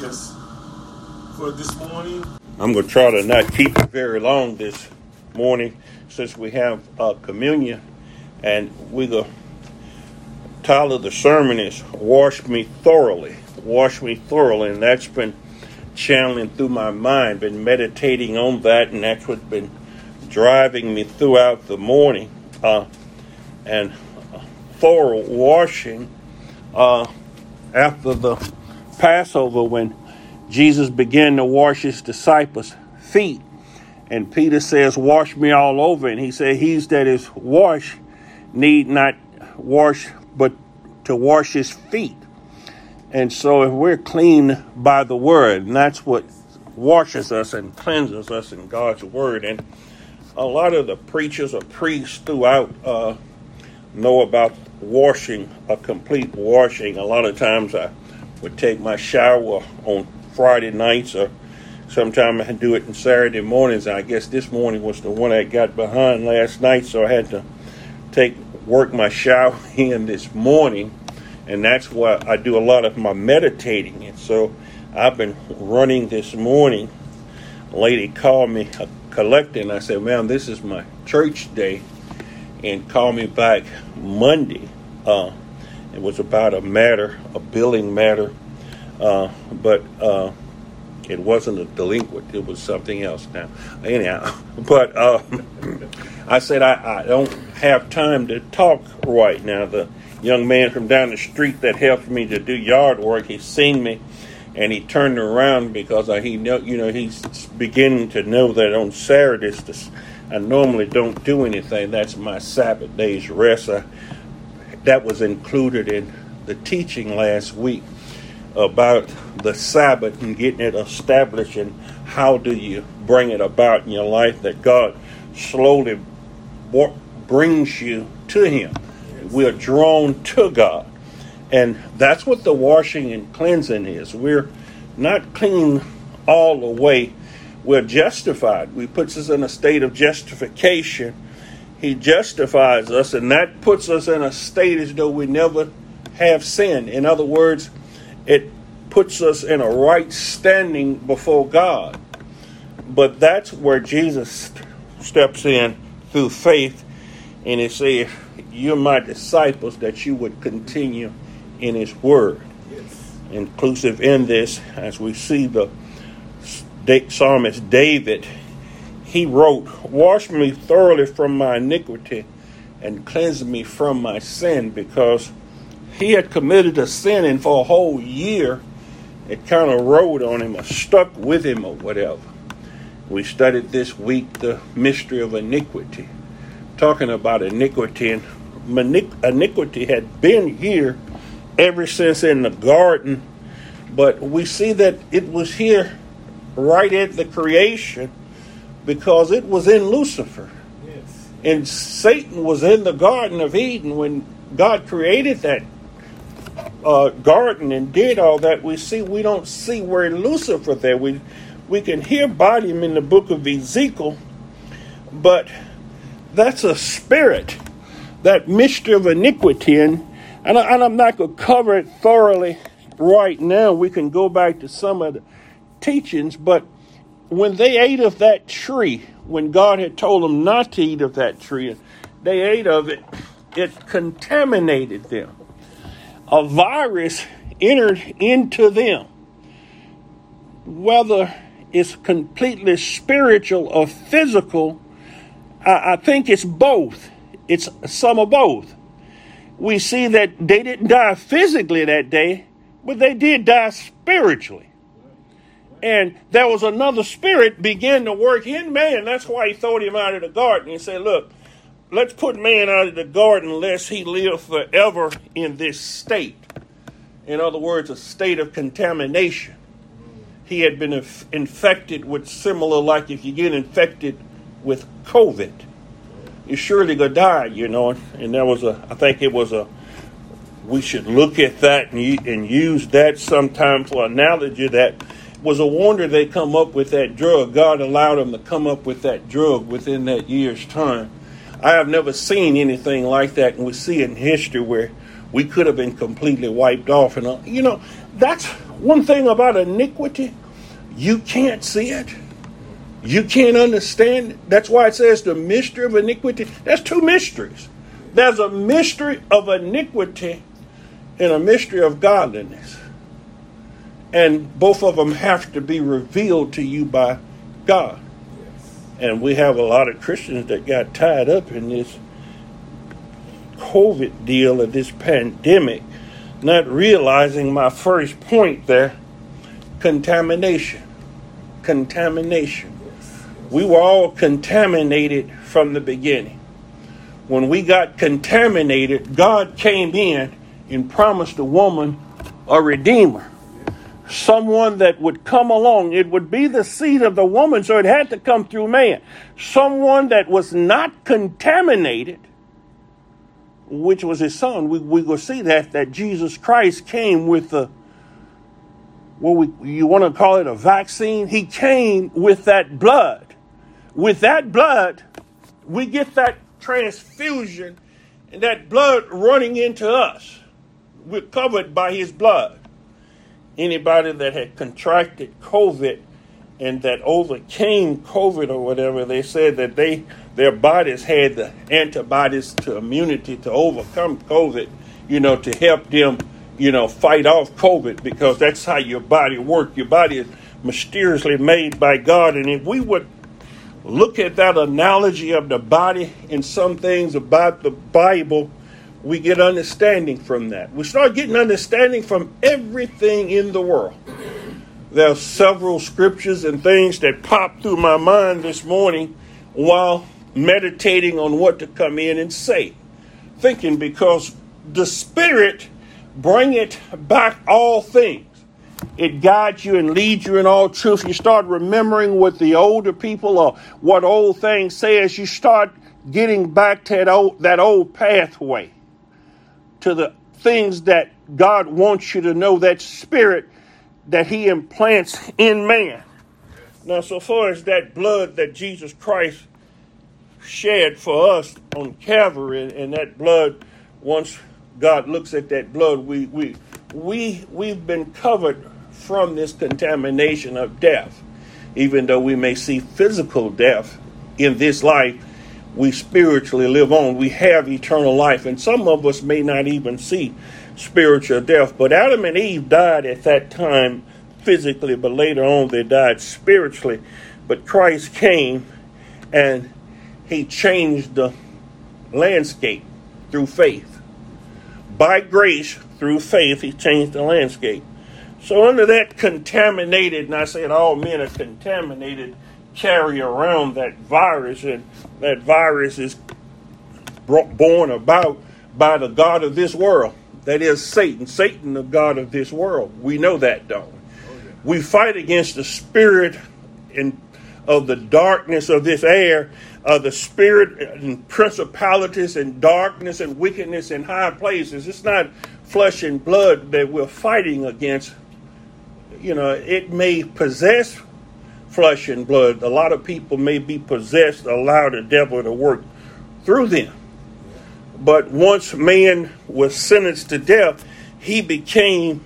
Yes. For this morning, I'm going to try to not keep it very long this morning since we have uh, communion. And we go, title of the sermon is Wash Me Thoroughly. Wash Me Thoroughly. And that's been channeling through my mind, been meditating on that, and that's what's been driving me throughout the morning. Uh, and uh, thorough washing uh, after the Passover when Jesus began to wash his disciples' feet. And Peter says, Wash me all over. And he said, He's that is washed need not wash, but to wash his feet. And so if we're clean by the word, and that's what washes us and cleanses us in God's word. And a lot of the preachers or priests throughout uh, know about washing, a complete washing. A lot of times I would take my shower on Friday nights or sometime I do it on Saturday mornings. I guess this morning was the one I got behind last night, so I had to take work my shower in this morning and that's why I do a lot of my meditating. And so I've been running this morning. A lady called me a collecting. I said, "Ma'am, this is my church day," and called me back Monday. Uh, it was about a matter, a billing matter, uh, but uh, it wasn't a delinquent. It was something else. Now, anyhow, but uh, I said I, I don't have time to talk right now. The young man from down the street that helped me to do yard work. He seen me, and he turned around because I, he know you know he's beginning to know that on Saturdays I normally don't do anything. That's my Sabbath day's rest. I, that was included in the teaching last week about the Sabbath and getting it established and how do you bring it about in your life that God slowly brings you to Him we are drawn to God. And that's what the washing and cleansing is. We're not clean all the way. We're justified. He puts us in a state of justification. He justifies us, and that puts us in a state as though we never have sinned. In other words, it puts us in a right standing before God. But that's where Jesus steps in through faith, and he says, you're my disciples, that you would continue in his word. Yes. Inclusive in this, as we see the psalmist David, he wrote, Wash me thoroughly from my iniquity and cleanse me from my sin, because he had committed a sin, and for a whole year it kind of rode on him or stuck with him or whatever. We studied this week the mystery of iniquity, talking about iniquity and iniquity had been here ever since in the garden, but we see that it was here right at the creation because it was in Lucifer. Yes. And Satan was in the Garden of Eden when God created that uh, garden and did all that. We see we don't see where Lucifer there. We we can hear about him in the book of Ezekiel, but that's a spirit that mystery of iniquity. And, and, I, am not going to cover it thoroughly right now. We can go back to some of the teachings, but when they ate of that tree, when God had told them not to eat of that tree, they ate of it, it contaminated them. A virus entered into them. Whether it's completely spiritual or physical, I, I think it's both it's some of both. We see that they didn't die physically that day, but they did die spiritually. And there was another spirit began to work in man. That's why he threw him out of the garden. He said, Look, let's put man out of the garden lest he live forever in this state. In other words, a state of contamination. He had been infected with similar, like if you get infected with COVID you're surely gonna die, you know. And there was a, I think it was a, we should look at that and, and use that sometime for analogy. That was a wonder they come up with that drug. God allowed them to come up with that drug within that year's time. I have never seen anything like that, and we see in history where we could have been completely wiped off. And uh, you know, that's one thing about iniquity, you can't see it. You can't understand. That's why it says the mystery of iniquity. There's two mysteries. There's a mystery of iniquity and a mystery of godliness. And both of them have to be revealed to you by God. And we have a lot of Christians that got tied up in this COVID deal of this pandemic, not realizing my first point there contamination. Contamination. We were all contaminated from the beginning. When we got contaminated, God came in and promised a woman a redeemer. Someone that would come along. It would be the seed of the woman, so it had to come through man. Someone that was not contaminated, which was his son. We, we will see that, that Jesus Christ came with the, what we, you want to call it a vaccine? He came with that blood. With that blood, we get that transfusion and that blood running into us. We're covered by his blood. Anybody that had contracted COVID and that overcame COVID or whatever, they said that they their bodies had the antibodies to immunity to overcome COVID, you know, to help them, you know, fight off COVID because that's how your body works. Your body is mysteriously made by God. And if we would look at that analogy of the body and some things about the Bible, we get understanding from that. We start getting understanding from everything in the world. There are several scriptures and things that popped through my mind this morning while meditating on what to come in and say. Thinking because the Spirit bringeth back all things it guides you and leads you in all truth. You start remembering what the older people or what old things say as you start getting back to that old, that old pathway to the things that God wants you to know, that spirit that He implants in man. Now, so far as that blood that Jesus Christ shed for us on Calvary, and that blood, once God looks at that blood, we we we we've been covered from this contamination of death. Even though we may see physical death in this life, we spiritually live on. We have eternal life. And some of us may not even see spiritual death. But Adam and Eve died at that time physically, but later on they died spiritually. But Christ came and he changed the landscape through faith. By grace, through faith, he changed the landscape. So, under that contaminated, and I said all men are contaminated, carry around that virus, and that virus is borne about by the God of this world. That is Satan. Satan, the God of this world. We know that, don't we? Oh, we fight against the spirit in, of the darkness of this air, of the spirit and principalities and darkness and wickedness in high places. It's not flesh and blood that we're fighting against, you know, it may possess flesh and blood. A lot of people may be possessed, allow the devil to work through them. But once man was sentenced to death, he became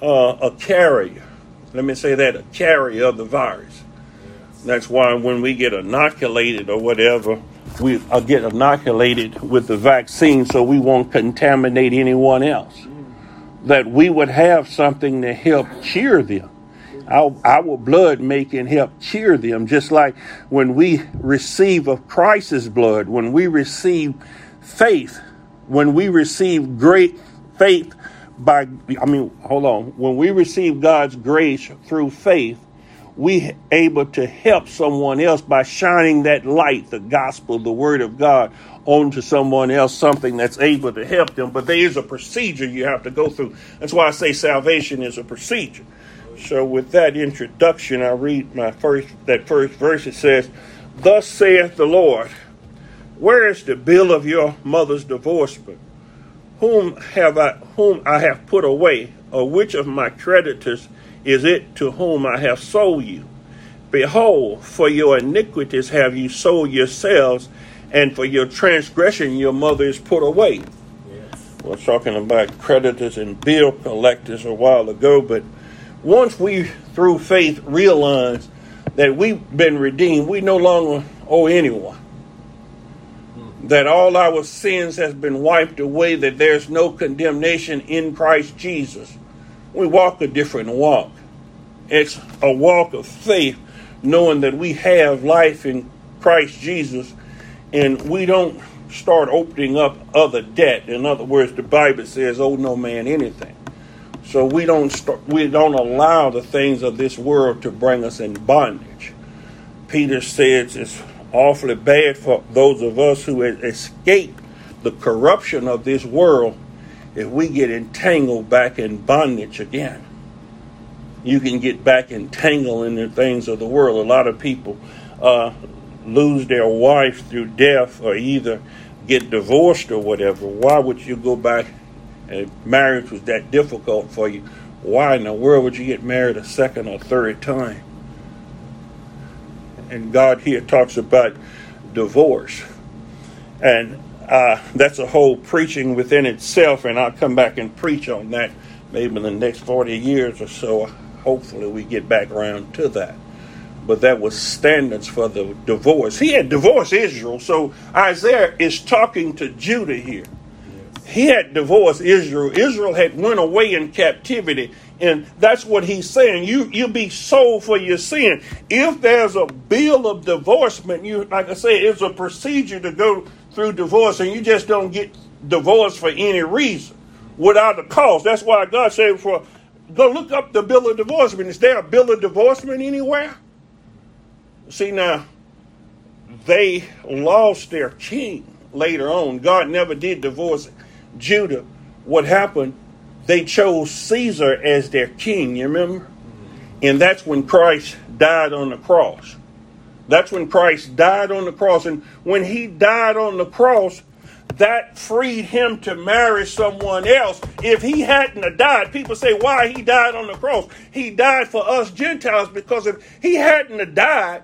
uh, a carrier. Let me say that a carrier of the virus. That's why when we get inoculated or whatever, we uh, get inoculated with the vaccine so we won't contaminate anyone else that we would have something to help cure them. Our, our blood making help cure them, just like when we receive of Christ's blood, when we receive faith, when we receive great faith by, I mean, hold on, when we receive God's grace through faith, we able to help someone else by shining that light, the gospel, the word of God, onto someone else, something that's able to help them. But there is a procedure you have to go through. That's why I say salvation is a procedure. So with that introduction, I read my first that first verse. It says, "Thus saith the Lord, Where is the bill of your mother's divorcement? Whom have I whom I have put away, or which of my creditors?" is it to whom I have sold you. Behold, for your iniquities have you sold yourselves, and for your transgression your mother is put away. Yes. was talking about creditors and bill collectors a while ago, but once we, through faith, realize that we've been redeemed, we no longer owe anyone. That all our sins has been wiped away, that there's no condemnation in Christ Jesus. We walk a different walk. It's a walk of faith, knowing that we have life in Christ Jesus, and we don't start opening up other debt. In other words, the Bible says, "Owe no man anything." So we don't we don't allow the things of this world to bring us in bondage. Peter says it's awfully bad for those of us who escape the corruption of this world if we get entangled back in bondage again. You can get back entangled in the things of the world. A lot of people uh, lose their wife through death or either get divorced or whatever, why would you go back and marriage was that difficult for you? Why in the world would you get married a second or third time? And God here talks about divorce. And uh, that's a whole preaching within itself, and I'll come back and preach on that maybe in the next 40 years or so. Hopefully, we get back around to that but that was standards for the divorce. He had divorced Israel, so Isaiah is talking to Judah here. He had divorced Israel. Israel had went away in captivity, and that's what he's saying. You you be sold for your sin. If there's a bill of divorcement, you like I say, it's a procedure to go through divorce, and you just don't get divorced for any reason without a cause. That's why God said for go look up the bill of divorcement. Is there a bill of divorcement anywhere? See, now, they lost their king later on. God never did divorce Judah. What happened? They chose Caesar as their king, you remember? Mm-hmm. And that's when Christ died on the cross. That's when Christ died on the cross. And when he died on the cross, that freed him to marry someone else. If he hadn't died, people say, why he died on the cross? He died for us Gentiles because if he hadn't died,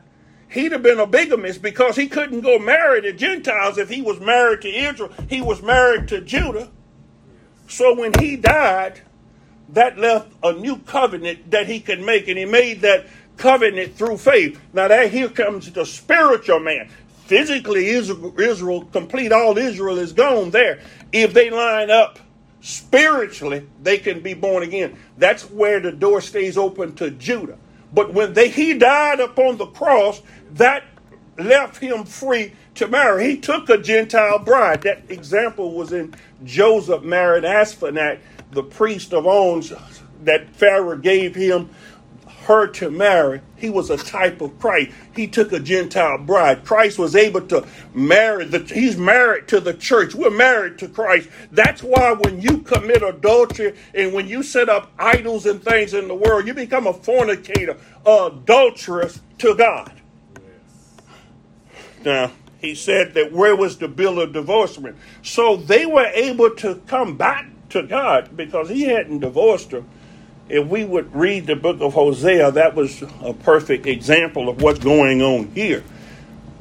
he'd have been a bigamist because he couldn't go marry the Gentiles if he was married to Israel. He was married to Judah. So when he died, that left a new covenant that he could make, and he made that covenant through faith. Now that here comes the spiritual man. Physically, Israel, Israel complete all Israel is gone there. If they line up spiritually, they can be born again. That's where the door stays open to Judah. But when they, he died upon the cross, that left him free to marry. He took a Gentile bride. That example was in Joseph married Asenath, the priest of On, that Pharaoh gave him her to marry. He was a type of Christ. He took a Gentile bride. Christ was able to marry the he's married to the church. We're married to Christ. That's why when you commit adultery and when you set up idols and things in the world, you become a fornicator, adulterous to God. Now, he said that where was the bill of divorcement? So they were able to come back to God because he hadn't divorced her if we would read the book of Hosea, that was a perfect example of what's going on here.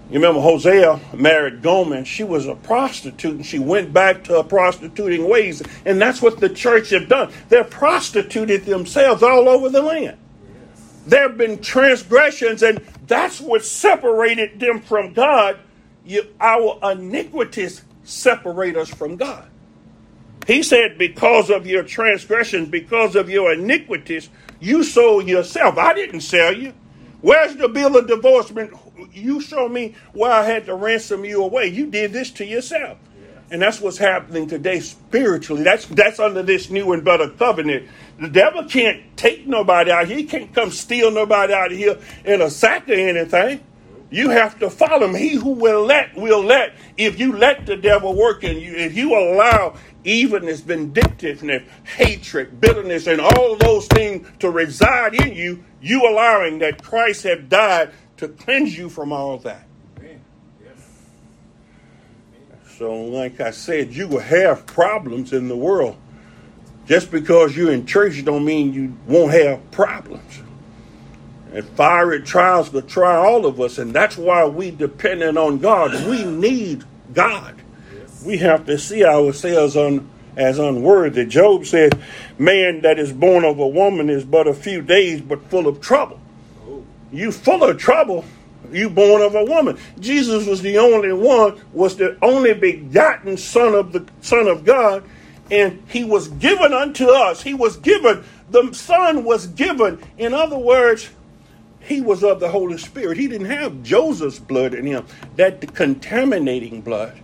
You remember Hosea married Gomer, she was a prostitute, and she went back to her prostituting ways. And that's what the church have done. They've prostituted themselves all over the land. There have been transgressions, and that's what separated them from God. You, our iniquities separate us from God. He said, Because of your transgressions, because of your iniquities, you sold yourself. I didn't sell you. Where's the bill of divorcement? You show me where I had to ransom you away. You did this to yourself. And that's what's happening today spiritually. That's that's under this new and better covenant. The devil can't take nobody out here. He can't come steal nobody out of here in a sack or anything. You have to follow him. He who will let will let. If you let the devil work in you, if you allow evenness, vindictiveness, hatred, bitterness, and all those things to reside in you, you allowing that Christ have died to cleanse you from all that. So, like I said, you will have problems in the world. Just because you're in church don't mean you won't have problems. And fiery trials will try all of us, and that's why we dependent on God. We need God we have to see ourselves on as unworthy. Job said, Man that is born of a woman is but a few days, but full of trouble. You full of trouble, you born of a woman. Jesus was the only one, was the only begotten son of the Son of God, and he was given unto us. He was given, the Son was given. In other words, he was of the Holy Spirit. He didn't have Joseph's blood in him, that contaminating blood.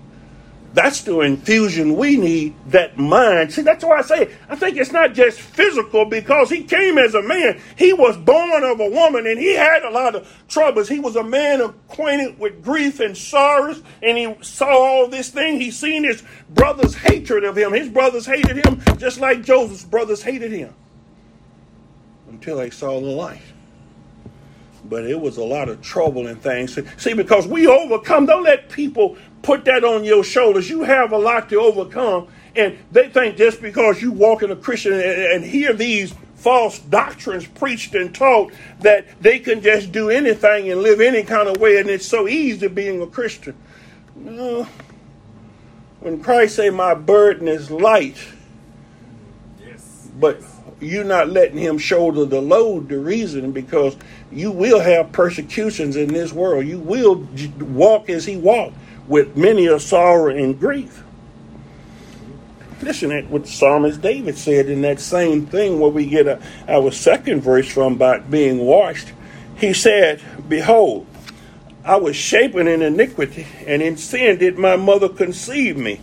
That's the infusion we need, that mind. See, that's why I say, I think it's not just physical because he came as a man. He was born of a woman and he had a lot of troubles. He was a man acquainted with grief and sorrows and he saw all this thing. He seen his brothers' hatred of him. His brothers hated him just like Joseph's brothers hated him until they saw the light but it was a lot of trouble and things. See, because we overcome, don't let people put that on your shoulders. You have a lot to overcome. And they think just because you walk in a Christian and, and hear these false doctrines preached and taught that they can just do anything and live any kind of way and it's so easy being a Christian. No. When Christ say my burden is light, yes. but you're not letting him shoulder the load, the reason because you will have persecutions in this world. You will walk as he walked with many a sorrow and grief. Listen at what psalmist David said in that same thing where we get a, our second verse from about being washed. He said, Behold, I was shapen in iniquity, and in sin did my mother conceive me.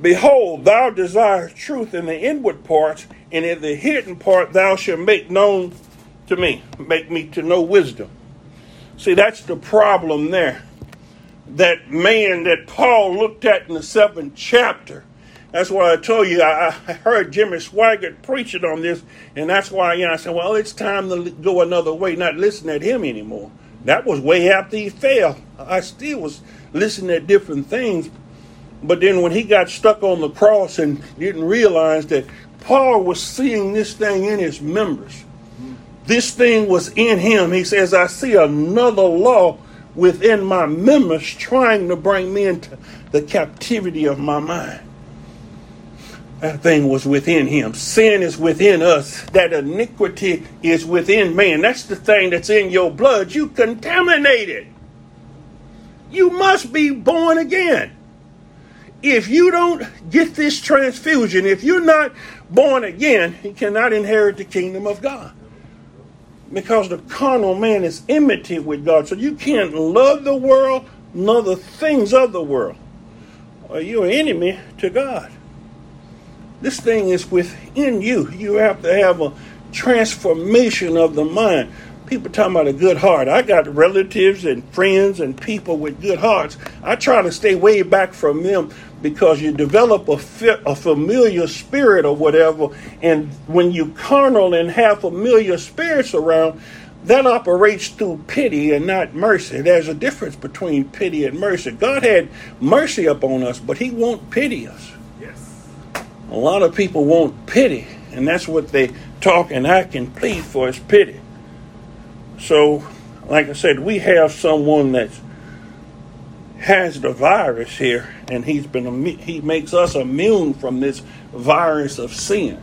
Behold, thou desirest truth in the inward parts, and in the hidden part thou shalt make known to me, make me to know wisdom. See, that's the problem there that man that Paul looked at in the seventh chapter. That's why I told you I, heard Jimmy Swaggart preaching on this, and that's why you know, I said, well, it's time to go another way, not listen at him anymore. That was way after he fell. I still was listening at different things, but then when he got stuck on the cross and didn't realize that Paul was seeing this thing in his members, this thing was in him. He says, I see another law within my members trying to bring me into the captivity of my mind. That thing was within him. Sin is within us. That iniquity is within man. That's the thing that's in your blood. You contaminated. You must be born again. If you don't get this transfusion, if you're not born again, you cannot inherit the kingdom of God because the carnal man is enmity with God. So you can't love the world nor the things of the world. Or you're an enemy to God. This thing is within you. You have to have a transformation of the mind. People talking about a good heart. I got relatives and friends and people with good hearts. I try to stay way back from them because you develop a, a familiar spirit or whatever, and when you carnal and have familiar spirits around, that operates through pity and not mercy. There's a difference between pity and mercy. God had mercy upon us, but He won't pity us. Yes. A lot of people want pity, and that's what they talk and act and plead for is pity. So, like I said, we have someone that has the virus here, and he's been he makes us immune from this virus of sin.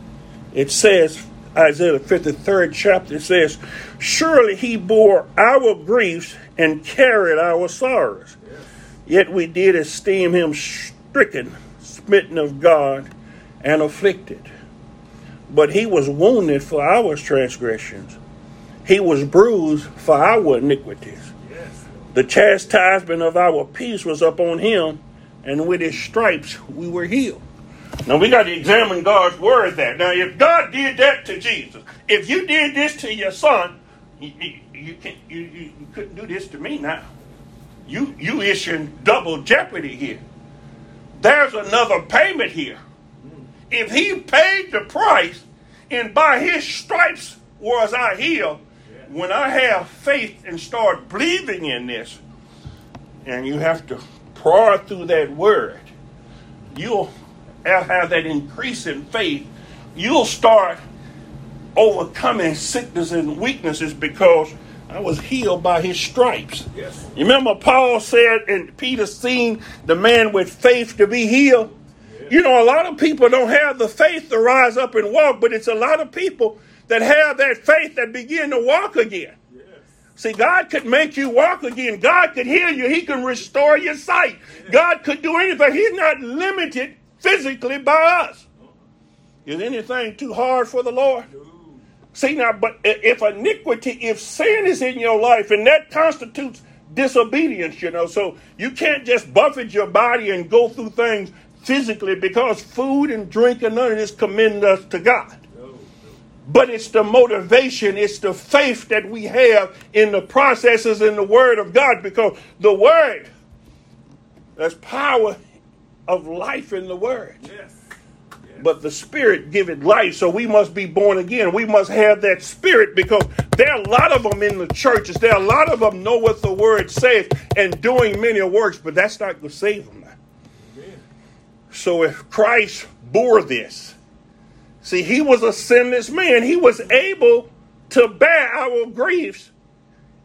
It says Isaiah the fifty third chapter it says, "Surely he bore our griefs and carried our sorrows, yet we did esteem him stricken, smitten of God, and afflicted. But he was wounded for our transgressions; he was bruised for our iniquities." The chastisement of our peace was upon him, and with his stripes we were healed. Now we got to examine God's word there. Now, if God did that to Jesus, if you did this to your son, you, you, can, you, you couldn't do this to me now. You you issuing double jeopardy here. There's another payment here. If he paid the price, and by his stripes was I healed, when I have faith and start believing in this, and you have to pour through that word, you'll have that increase in faith. You'll start overcoming sickness and weaknesses because I was healed by his stripes. Yes. You remember Paul said, and Peter seen the man with faith to be healed? You know, a lot of people don't have the faith to rise up and walk, but it's a lot of people that have that faith that begin to walk again. See, God could make you walk again. God could heal you. He can restore your sight. God could do anything. He's not limited physically by us. Is anything too hard for the Lord? See now, but if iniquity, if sin is in your life, and that constitutes disobedience, you know, so you can't just buffet your body and go through things physically because food and drink and none of this commend us to God. But it's the motivation, it's the faith that we have in the processes in the Word of God because the Word, there's power of life in the Word. Yes. Yes. But the Spirit giveth life, so we must be born again. We must have that Spirit because there are a lot of them in the churches. There are a lot of them know what the Word says and doing many works, but that's not going to save them. Amen. So if Christ bore this, see, he was a sinless man. He was able to bear our griefs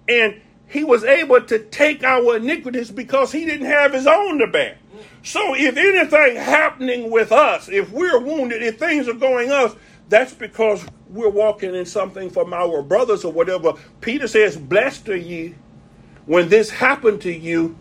and he was able to take our iniquities because he didn't have his own to bear. So if anything happening with us, if we're wounded, if things are going us, that's because we're walking in something from our brothers or whatever. Peter says, Blessed are ye when this happened to you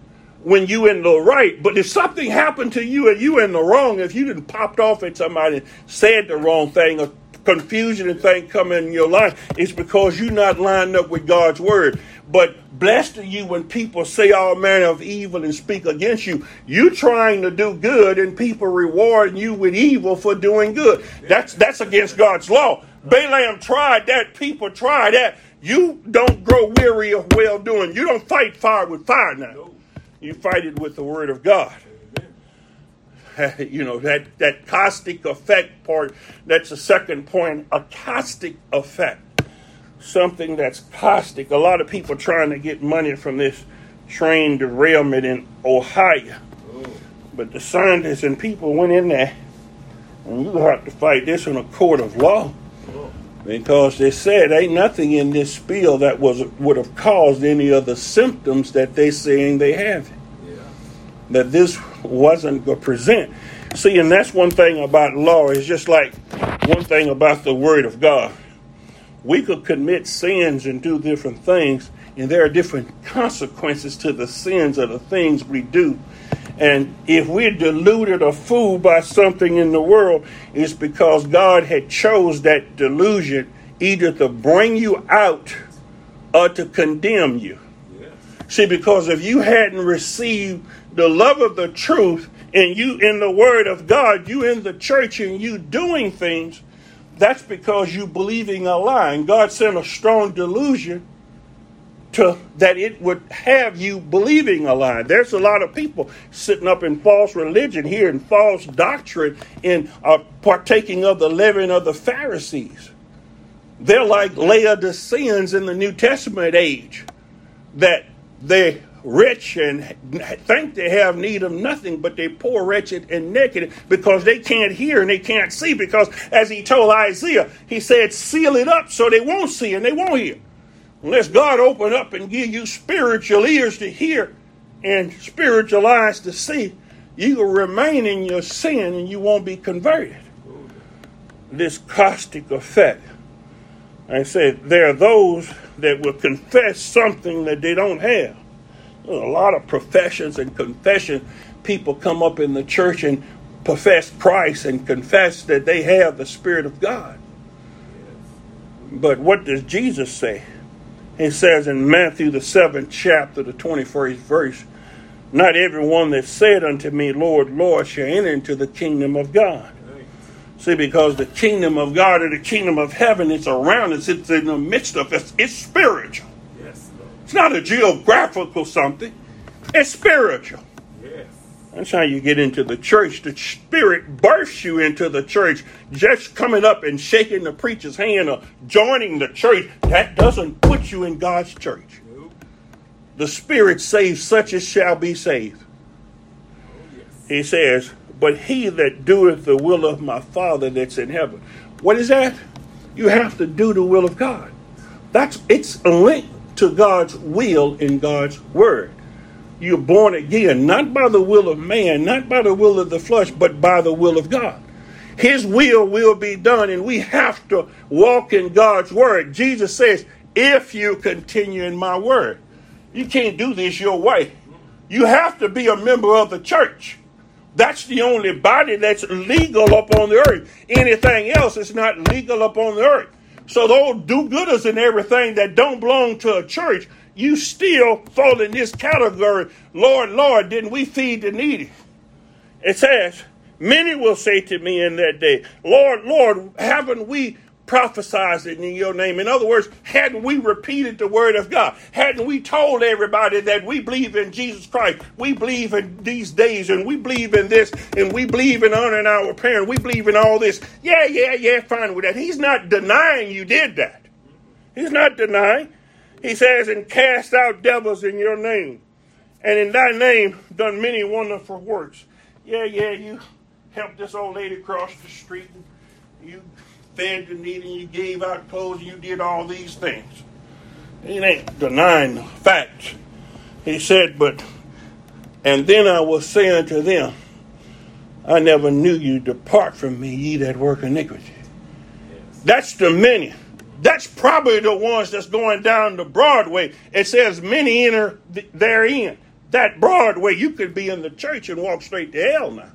when you in the right. But if something happened to you and you in the wrong, if you didn't popped off at somebody and said the wrong thing or confusion and thing come in your life, it's because you're not lined up with God's word. But blessed are you when people say all manner of evil and speak against you. You trying to do good and people rewarding you with evil for doing good. That's that's against God's law. Balaam tried that. People tried that. You don't grow weary of well doing. You don't fight fire with fire now. You fight it with the word of God. You know, that, that caustic effect part, that's the second point, a caustic effect. Something that's caustic. A lot of people trying to get money from this train derailment in Ohio. Oh. But the scientists and people went in there, and you have to fight this in a court of law. Because they said ain't nothing in this spill that was would have caused any of the symptoms that they saying they have. Yeah. That this wasn't going to present. See, and that's one thing about law. It's just like one thing about the Word of God. We could commit sins and do different things, and there are different consequences to the sins of the things we do. And if we're deluded or fooled by something in the world, it's because God had chose that delusion either to bring you out or to condemn you. Yes. See, because if you hadn't received the love of the truth and you in the word of God, you in the church and you doing things, that's because you believing a lie. And God sent a strong delusion to that it would have you believing a lie. There's a lot of people sitting up in false religion here and false doctrine and are uh, partaking of the leaven of the Pharisees. They're like Laodiceans in the New Testament age that they're rich and think they have need of nothing, but they poor, wretched, and naked because they can't hear and they can't see. Because, as he told Isaiah, he said, seal it up so they won't see and they won't hear. Unless God open up and give you spiritual ears to hear and spiritual eyes to see, you will remain in your sin and you won't be converted. This caustic effect. I said, there are those that will confess something that they don't have. There's a lot of professions and confession. People come up in the church and profess Christ and confess that they have the Spirit of God. But what does Jesus say? He says in Matthew, the seventh chapter, the 21st verse, Not everyone that said unto me, Lord, Lord, shall enter into the kingdom of God. See, because the kingdom of God or the kingdom of heaven is around us, it's in the midst of us, it's spiritual. Yes, Lord. It's not a geographical something, it's spiritual. That's how you get into the church. The Spirit births you into the church. Just coming up and shaking the preacher's hand or joining the church, that doesn't put you in God's church. The Spirit saves such as shall be saved. He says, But he that doeth the will of my Father that's in heaven. What is that? You have to do the will of God. That's it's a link to God's will in God's word. You're born again, not by the will of man, not by the will of the flesh, but by the will of God. His will will be done, and we have to walk in God's word. Jesus says, If you continue in my word, you can't do this your way. You have to be a member of the church. That's the only body that's legal upon the earth. Anything else is not legal upon the earth. So those do-gooders and everything that don't belong to a church, you still fall in this category. Lord, Lord, didn't we feed the needy? It says, many will say to me in that day, Lord, Lord, haven't we prophesied in your name. In other words, hadn't we repeated the word of God? Hadn't we told everybody that we believe in Jesus Christ? We believe in these days and we believe in this and we believe in honoring our parents. We believe in all this. Yeah, yeah, yeah, fine with that. He's not denying you did that. He's not denying. He says, and cast out devils in your name. And in thy name done many wonderful works. Yeah, yeah, you helped this old lady cross the street. And You fed the needy, and you gave out clothes, and you did all these things. He ain't denying the facts. He said, but, and then I will say unto them, I never knew you. Depart from me, ye that work iniquity. Yes. That's the many. That's probably the ones that's going down the Broadway. It says many enter therein. That Broadway, you could be in the church and walk straight to hell now.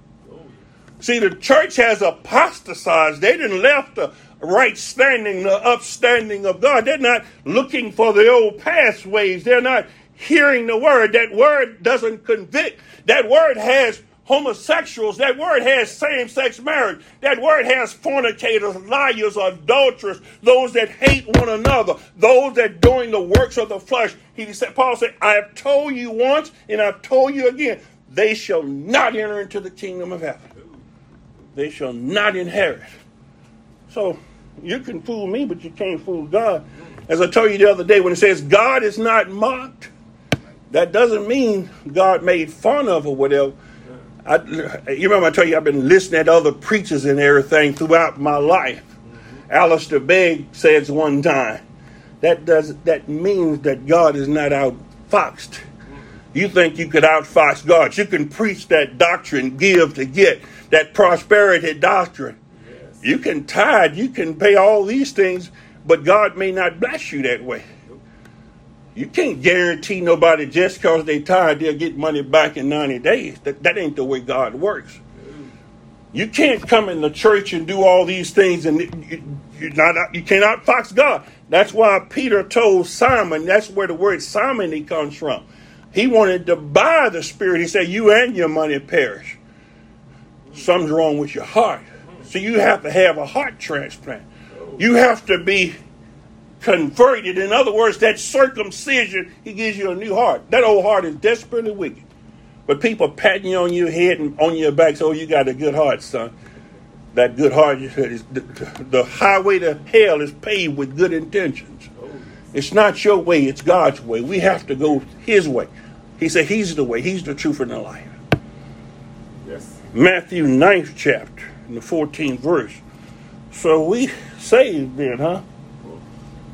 See, the church has apostatized. They didn't left the right standing, the upstanding of God. They're not looking for the old pathways. They're not hearing the word. That word doesn't convict. That word has homosexuals. That word has same-sex marriage. That word has fornicators, liars, adulterers, those that hate one another, those that doing the works of the flesh. He said, Paul said, I have told you once and I've told you again, they shall not enter into the kingdom of heaven they shall not inherit. So you can fool me, but you can't fool God. As I told you the other day, when it says God is not mocked, that doesn't mean God made fun of or whatever. I, you remember I told you I've been listening to other preachers and everything throughout my life. Mm-hmm. Alistair Begg says one time that does that means that God is not outfoxed. You think you could outfox God? You can preach that doctrine, give to get that prosperity doctrine. Yes. You can tithe, you can pay all these things, but God may not bless you that way. You can't guarantee nobody just because they tithe they'll get money back in 90 days. That, that ain't the way God works. You can't come in the church and do all these things and you, you're not, you cannot fox God. That's why Peter told Simon, that's where the word simony comes from. He wanted to buy the spirit. He said, You and your money perish something's wrong with your heart. So you have to have a heart transplant. You have to be converted. In other words, that circumcision, he gives you a new heart. That old heart is desperately wicked. But people patting you on your head and on your back, so oh, you got a good heart, son. That good heart, is, the, the highway to hell is paved with good intentions. It's not your way, it's God's way. We have to go his way. He said he's the way, he's the truth and the life. Yes. Matthew 9th chapter, in the 14th verse. So we saved then, huh?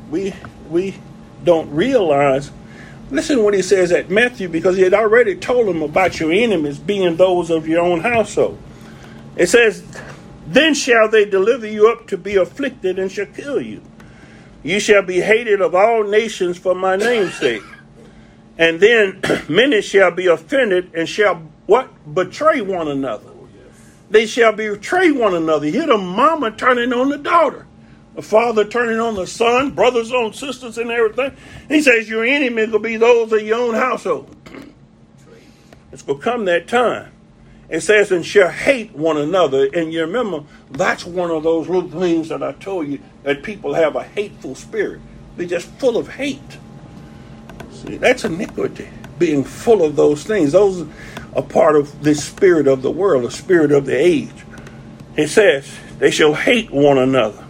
We we don't realize. Listen what he says at Matthew because he had already told them about your enemies being those of your own household. It says, Then shall they deliver you up to be afflicted and shall kill you. You shall be hated of all nations for my name's sake. And then many shall be offended and shall what? Betray one another. They shall betray one another. Hear the mama turning on the daughter, the father turning on the son, brothers on sisters, and everything. He says, Your enemy will be those of your own household. It's going to come that time. It says, and shall hate one another. And you remember, that's one of those little things that I told you that people have a hateful spirit. They're just full of hate. See, that's iniquity, being full of those things. Those are part of this spirit of the world, a spirit of the age. It says, they shall hate one another.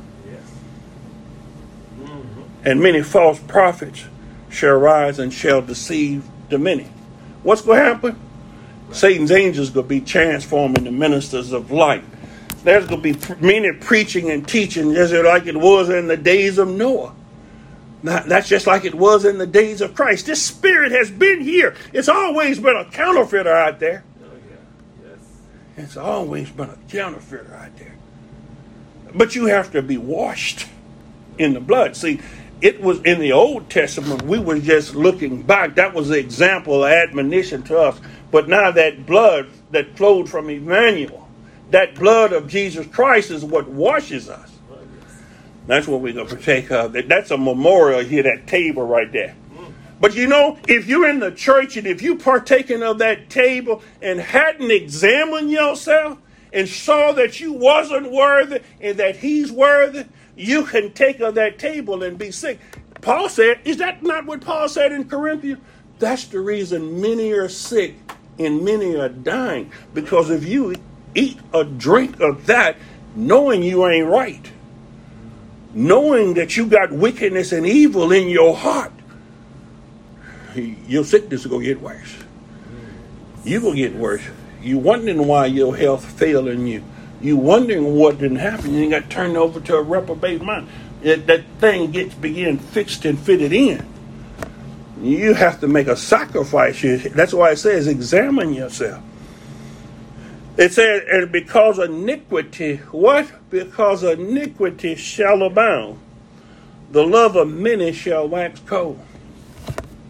And many false prophets shall rise and shall deceive the many. What's going to happen? Satan's angels going to be transforming the ministers of light. There's going to be many preaching and teaching just like it was in the days of Noah. That's just like it was in the days of Christ. This spirit has been here. It's always been a counterfeiter out there. It's always been a counterfeiter out there. But you have to be washed in the blood. See, it was in the Old Testament, we were just looking back. That was the example, admonition to us. But now that blood that flowed from Emmanuel, that blood of Jesus Christ is what washes us. That's what we're going to partake of. That's a memorial here, that table right there. But you know, if you're in the church and if you partaking of that table and hadn't examined yourself and saw that you wasn't worthy and that he's worthy, you can take of that table and be sick. Paul said, is that not what Paul said in Corinthians? That's the reason many are sick and many are dying. Because if you eat a drink of that, knowing you ain't right, knowing that you got wickedness and evil in your heart, your sickness is gonna get worse. You gonna get worse. You wondering why your health failing you. You wondering what didn't happen. You got turned over to a reprobate mind. That, that thing gets begin fixed and fitted in. You have to make a sacrifice. That's why it says examine yourself. It says, and because iniquity, what? Because iniquity shall abound, the love of many shall wax cold.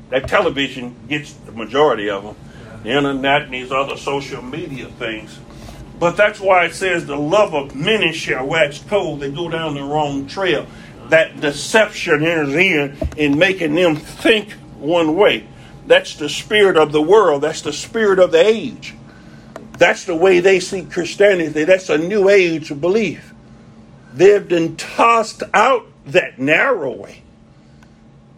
That television gets the majority of them, the internet and these other social media things. But that's why it says the love of many shall wax cold. They go down the wrong trail. That deception enters in in making them think one way. That's the spirit of the world. That's the spirit of the age. That's the way they see Christianity. That's a new age of belief. They've been tossed out that narrow way.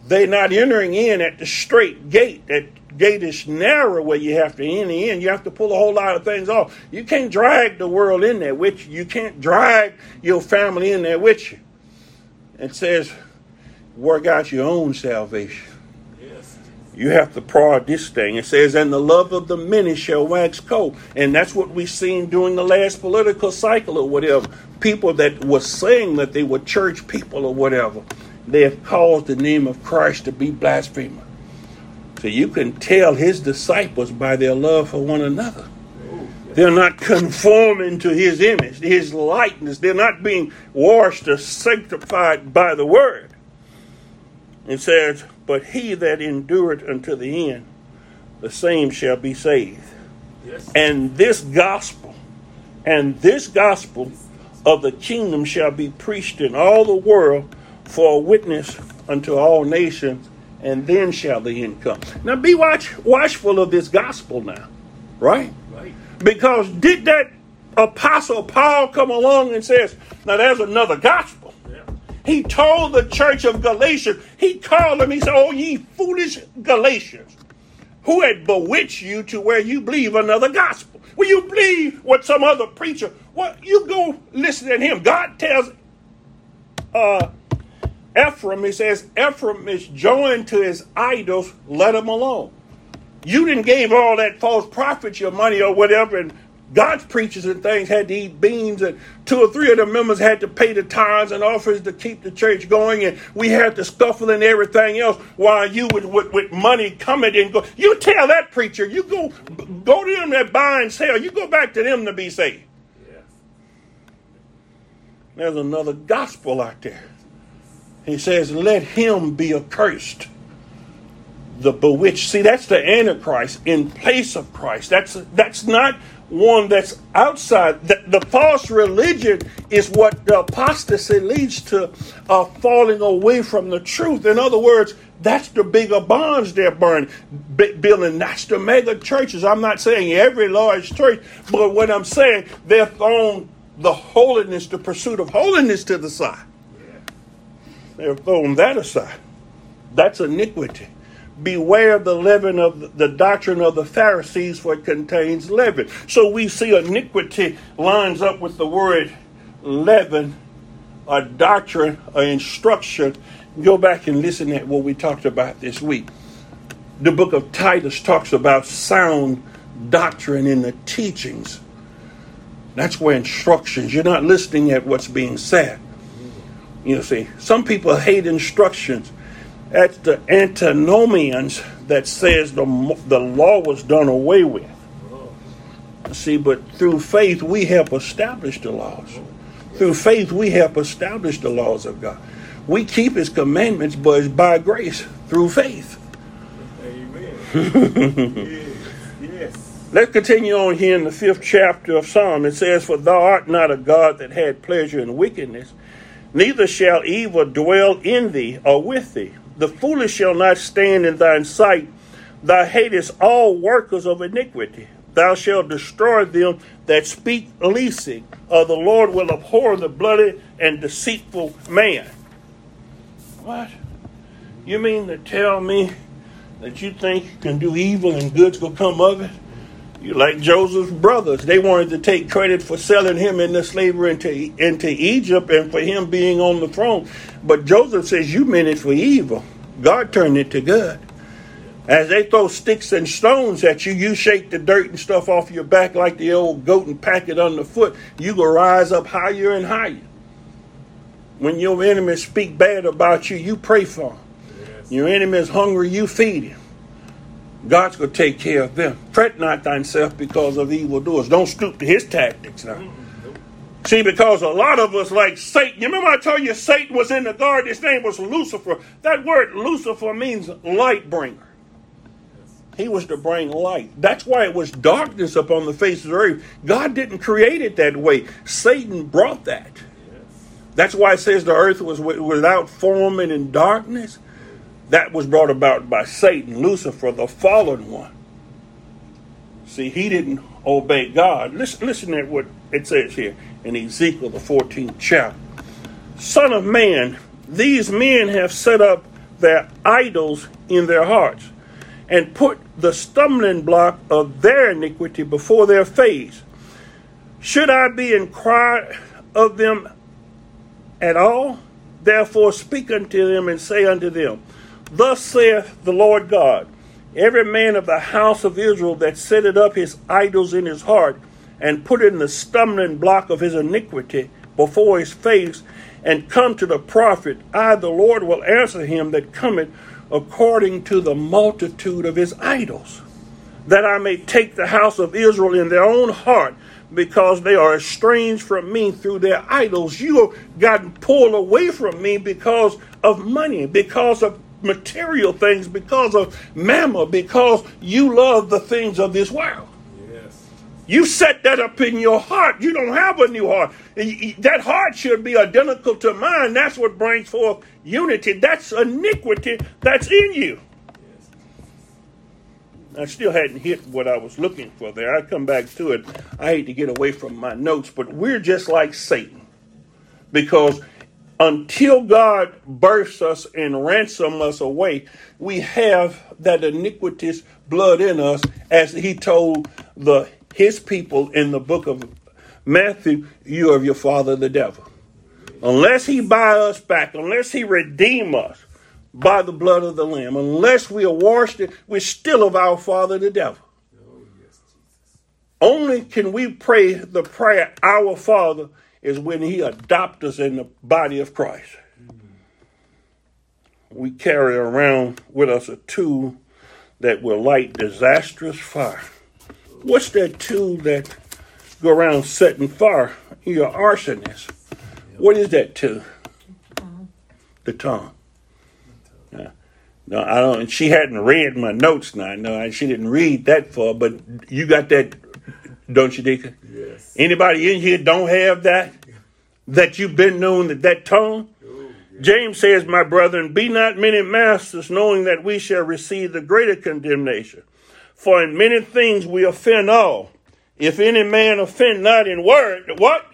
They're not entering in at the straight gate. That gate is narrow where you have to enter in. You have to pull a whole lot of things off. You can't drag the world in there with you. You can't drag your family in there with you. It says, work out your own salvation. Yes. You have to prod this thing. It says, and the love of the many shall wax cold. And that's what we've seen during the last political cycle or whatever. People that were saying that they were church people or whatever, they have caused the name of Christ to be blasphemer. So you can tell his disciples by their love for one another. They're not conforming to his image, his likeness. They're not being washed or sanctified by the word. It says, But he that endured unto the end, the same shall be saved. Yes. And this gospel, and this gospel of the kingdom shall be preached in all the world for a witness unto all nations, and then shall the end come. Now be watch, watchful of this gospel now, right? Right. Because did that apostle Paul come along and says, now there's another gospel. Yeah. He told the church of Galatia, he called them, he said, Oh, ye foolish Galatians, who had bewitched you to where you believe another gospel. Will you believe what some other preacher, what you go listen to him. God tells uh Ephraim, he says, Ephraim is joined to his idols, let him alone. You didn't give all that false prophets your money or whatever, and God's preachers and things had to eat beans, and two or three of the members had to pay the tithes and offers to keep the church going, and we had to scuffle and everything else while you with, with, with money coming and go. You tell that preacher, you go go to them that buy and sell, you go back to them to be saved. There's another gospel out there. He says, Let him be accursed. The bewitched. See, that's the Antichrist in place of Christ. That's that's not one that's outside. The, the false religion is what the apostasy leads to uh, falling away from the truth. In other words, that's the bigger bonds they're burning, b- building. That's the mega churches. I'm not saying every large church, but what I'm saying, they've thrown the holiness, the pursuit of holiness to the side. They've thrown that aside. That's iniquity. Beware of the leaven of the doctrine of the Pharisees, for it contains leaven. So we see iniquity lines up with the word leaven, a doctrine, an instruction. Go back and listen at what we talked about this week. The book of Titus talks about sound doctrine in the teachings. That's where instructions, you're not listening at what's being said. You see, some people hate instructions That's the antinomians that says the, the law was done away with. See, but through faith we help establish the laws. Through faith we help establish the laws of God. We keep his commandments, but by grace through faith. Amen. yes. Yes. Let's continue on here in the fifth chapter of Psalm. It says, For thou art not a God that had pleasure in wickedness, neither shall evil dwell in thee or with thee. The foolish shall not stand in thine sight. Thou hatest all workers of iniquity. Thou shalt destroy them that speak leasing, or the Lord will abhor the bloody and deceitful man. What? You mean to tell me that you think you can do evil and good's gonna come of it? Like Joseph's brothers. They wanted to take credit for selling him into slavery into, into Egypt and for him being on the throne. But Joseph says, You meant it for evil. God turned it to good. As they throw sticks and stones at you, you shake the dirt and stuff off your back like the old goat and pack it underfoot. You go rise up higher and higher. When your enemies speak bad about you, you pray for them. Yes. Your enemy is hungry, you feed him. God's going to take care of them. Fret not thyself because of evildoers. Don't stoop to his tactics now. See, because a lot of us like Satan. You remember I told you Satan was in the garden? His name was Lucifer. That word Lucifer means light bringer. He was to bring light. That's why it was darkness upon the face of the earth. God didn't create it that way. Satan brought that. That's why it says the earth was without form and in darkness. That was brought about by Satan, Lucifer, the fallen one. See, he didn't obey God. Listen, listen to what it says here in Ezekiel, the 14th chapter. Son of man, these men have set up their idols in their hearts and put the stumbling block of their iniquity before their face. Should I be inquired of them at all? Therefore speak unto them and say unto them, Thus saith the Lord God, Every man of the house of Israel that setteth up his idols in his heart, and put in the stumbling block of his iniquity before his face, and come to the prophet, I, the Lord, will answer him that cometh according to the multitude of his idols, that I may take the house of Israel in their own heart, because they are estranged from me through their idols. You have gotten pulled away from me because of money, because of material things, because of mammon, because you love the things of this world. Yes. You set that up in your heart. You don't have a new heart. That heart should be identical to mine. That's what brings forth unity. That's iniquity that's in you. I still hadn't hit what I was looking for there. I come back to it. I hate to get away from my notes, but we're just like Satan. Because until God bursts us and ransom us away, we have that iniquitous blood in us, as he told the his people in the book of Matthew, you are of your father the devil. Unless he buy us back, unless he redeem us by the blood of the Lamb, unless we are washed, we're still of our father the devil. Oh, yes, Only can we pray the prayer, Our Father, is when He adopts us in the body of Christ. We carry around with us a tool that will light disastrous fire. What's that tool that go around setting fire? Your arsonist. What is that tool? The tongue. Yeah. No, I don't. She hadn't read my notes now. No, she didn't read that far. But you got that, don't you, Deacon? Yes. Anybody in here don't have that? That you've been known that that tongue? James says, My brethren, be not many masters, knowing that we shall receive the greater condemnation. For in many things we offend all. If any man offend not in word, what?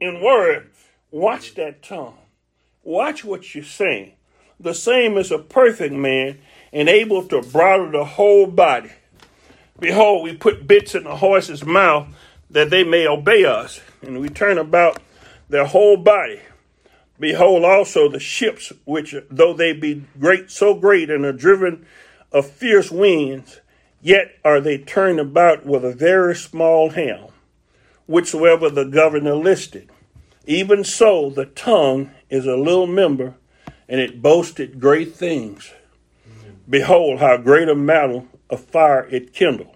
In word. Watch that tongue. Watch what you're saying. The same as a perfect man and able to bridle the whole body. Behold, we put bits in the horse's mouth that they may obey us, and we turn about their whole body. Behold also the ships, which though they be great, so great, and are driven of fierce winds, yet are they turned about with a very small helm, whichsoever the governor listed. Even so, the tongue is a little member, and it boasted great things. Behold, how great a matter of fire it kindled.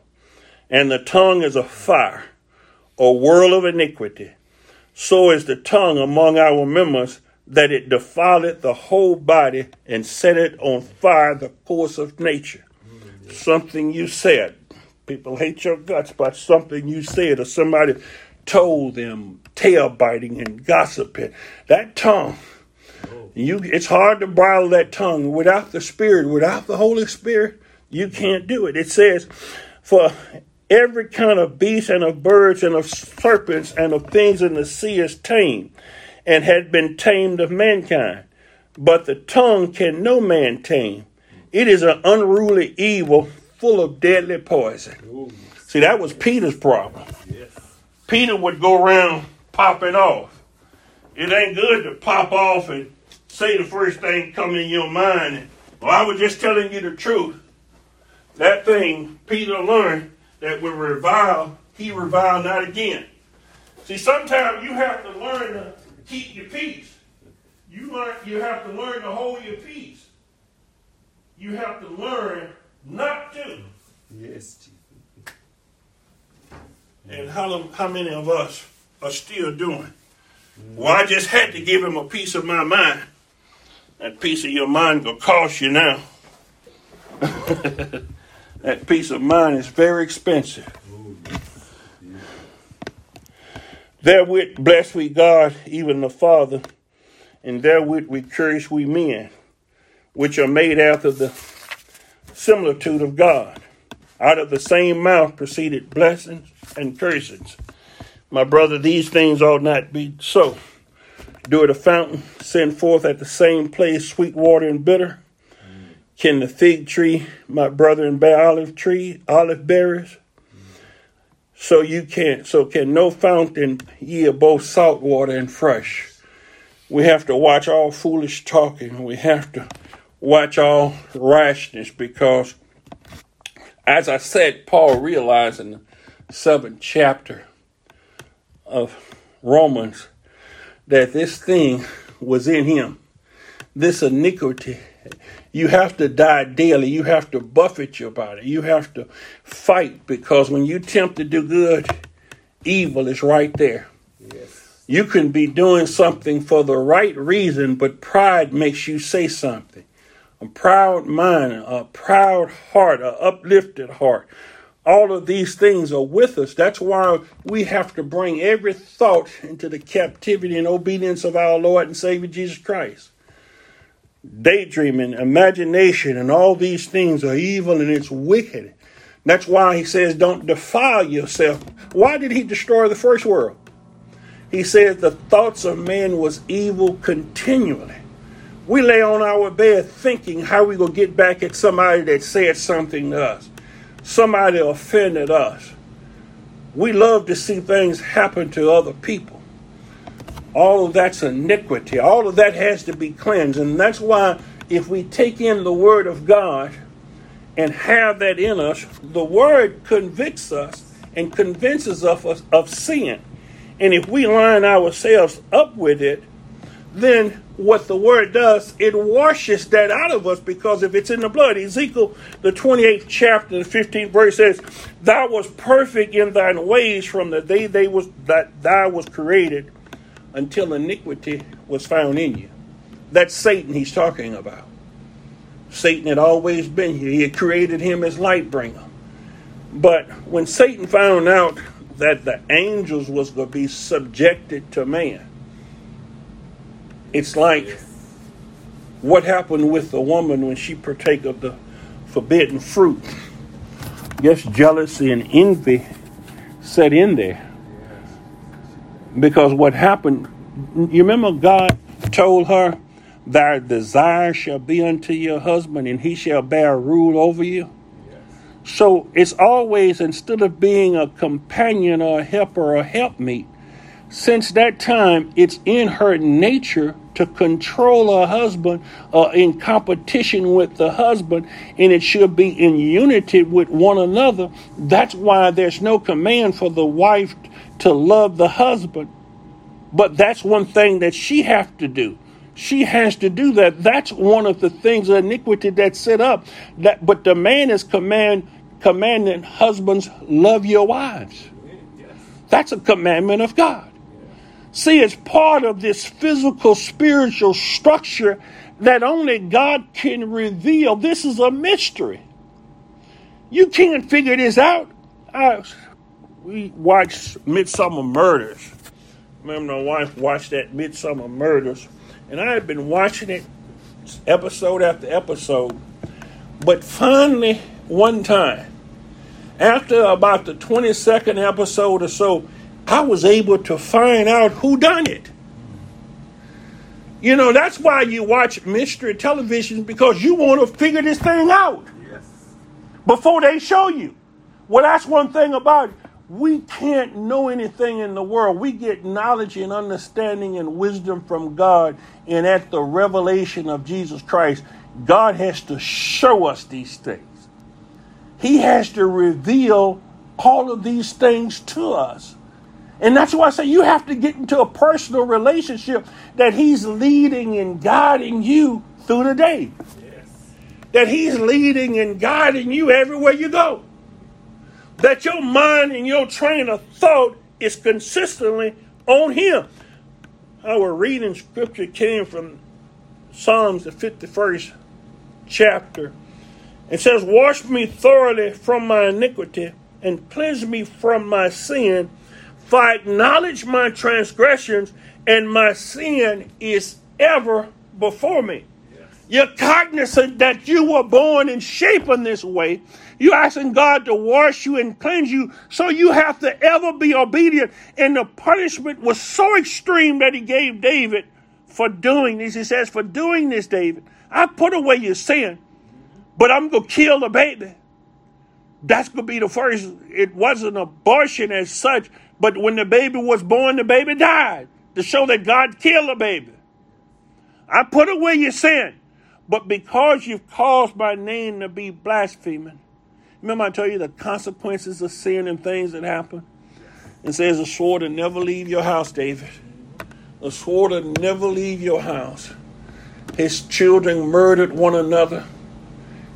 And the tongue is a fire, a whirl of iniquity. So is the tongue among our members, that it defileth the whole body and set it on fire the course of nature. Something you said. People hate your guts by something you said or somebody told them, tail biting and gossiping. That tongue you, it's hard to bridle that tongue without the Spirit, without the Holy Spirit. You can't do it. It says, "For every kind of beast and of birds and of serpents and of things in the sea is tame, and had been tamed of mankind. But the tongue can no man tame. It is an unruly evil, full of deadly poison." See, that was Peter's problem. Peter would go around popping off. It ain't good to pop off and say the first thing come in your mind. Well, I was just telling you the truth. That thing Peter learned that when revile, he revile not again. See, sometimes you have to learn to keep your peace. You learn you have to learn to hold your peace. You have to learn not to. Yes, And how, how many of us are still doing? Well, I just had to give him a piece of my mind. That piece of your mind will cost you now. that peace of mind is very expensive. Therewith bless we God, even the Father, and therewith we curse we men, which are made after the similitude of God. Out of the same mouth proceeded blessings and curses. My brother, these things ought not be so. Do it a fountain, send forth at the same place sweet water and bitter? Can the fig tree, my brother, and bear olive tree, olive berries? So you can't. so can no fountain yield both salt water and fresh. We have to watch all foolish talking. We have to watch all rashness because as I said, Paul realized in the seventh chapter of Romans that this thing was in him, this iniquity. You have to die daily. You have to buffet your body. You have to fight because when you attempt to do good, evil is right there. Yes. You can be doing something for the right reason, but pride makes you say something. A proud mind, a proud heart, a uplifted heart all of these things are with us. That's why we have to bring every thought into the captivity and obedience of our Lord and Savior Jesus Christ. Daydreaming, imagination, and all these things are evil and it's wicked. That's why he says, don't defile yourself. Why did he destroy the first world? He says the thoughts of man was evil continually. We lay on our bed thinking how we gonna get back at somebody that said something to us somebody offended us. We love to see things happen to other people. All of that's iniquity. All of that has to be cleansed. And that's why if we take in the Word of God and have that in us, the Word convicts us and convinces us of, of sin. And if we line ourselves up with it, then what the word does, it washes that out of us because if it's in the blood, Ezekiel, the 28th chapter, the 15th verse says, Thou was perfect in thine ways from the day they was that thou was created until iniquity was found in you. That's Satan he's talking about. Satan had always been here. He had created him as light bringer. But when Satan found out that the angels was going to be subjected to man, it's like what happened with the woman when she partake of the forbidden fruit. Yes, jealousy and envy set in there. Because what happened, you remember God told her, Thy desire shall be unto your husband, and he shall bear rule over you. So it's always, instead of being a companion or a helper or helpmeet, since that time, it's in her nature to control her husband uh, in competition with the husband, and it should be in unity with one another. That's why there's no command for the wife to love the husband. But that's one thing that she have to do. she has to do that. That's one of the things of iniquity that's set up. That, but the man is command commanding husbands love your wives. That's a commandment of God. See, it's part of this physical, spiritual structure that only God can reveal. This is a mystery. You can't figure this out. I, we watched Midsomer Murders. Remember, my wife watched that Midsomer Murders, and I had been watching it episode after episode. But finally, one time, after about the 22nd episode or so, I was able to find out who done it. You know, that's why you watch mystery television because you want to figure this thing out yes. before they show you. Well, that's one thing about it. We can't know anything in the world. We get knowledge and understanding and wisdom from God, and at the revelation of Jesus Christ, God has to show us these things. He has to reveal all of these things to us. And that's why I say you have to get into a personal relationship that He's leading and guiding you through the day. Yes. That He's leading and guiding you everywhere you go. That your mind and your train of thought is consistently on Him. Our reading scripture came from Psalms, the 51st chapter. It says, Wash me thoroughly from my iniquity and cleanse me from my sin for I acknowledge my transgressions, and my sin is ever before me. Yes. You're cognizant that you were born and shaped in this way. You're asking God to wash you and cleanse you, so you have to ever be obedient. And the punishment was so extreme that He gave David for doing this. He says, For doing this, David, I put away your sin, but I'm going to kill the baby. That's going to be the first. It wasn't abortion as such, but when the baby was born, the baby died to show that God killed the baby. I put away your sin, but because you've caused my name to be blaspheming, remember I told you the consequences of sin and things that happen? It says a sword will never leave your house, David. A sword will never leave your house. His children murdered one another.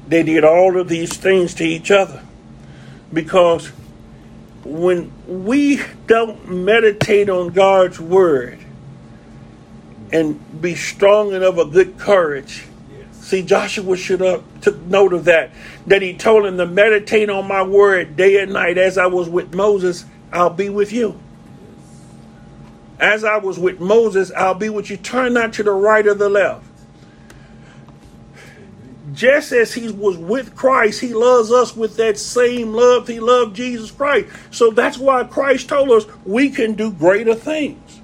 They did all of these things to each other because when we don't meditate on God's word and be strong and of a good courage. See, Joshua should have took note of that. That he told him to meditate on my word day and night. As I was with Moses, I'll be with you. As I was with Moses, I'll be with you. Turn not to the right or the left just as he was with Christ, he loves us with that same love he loved Jesus Christ. So that's why Christ told us we can do greater things.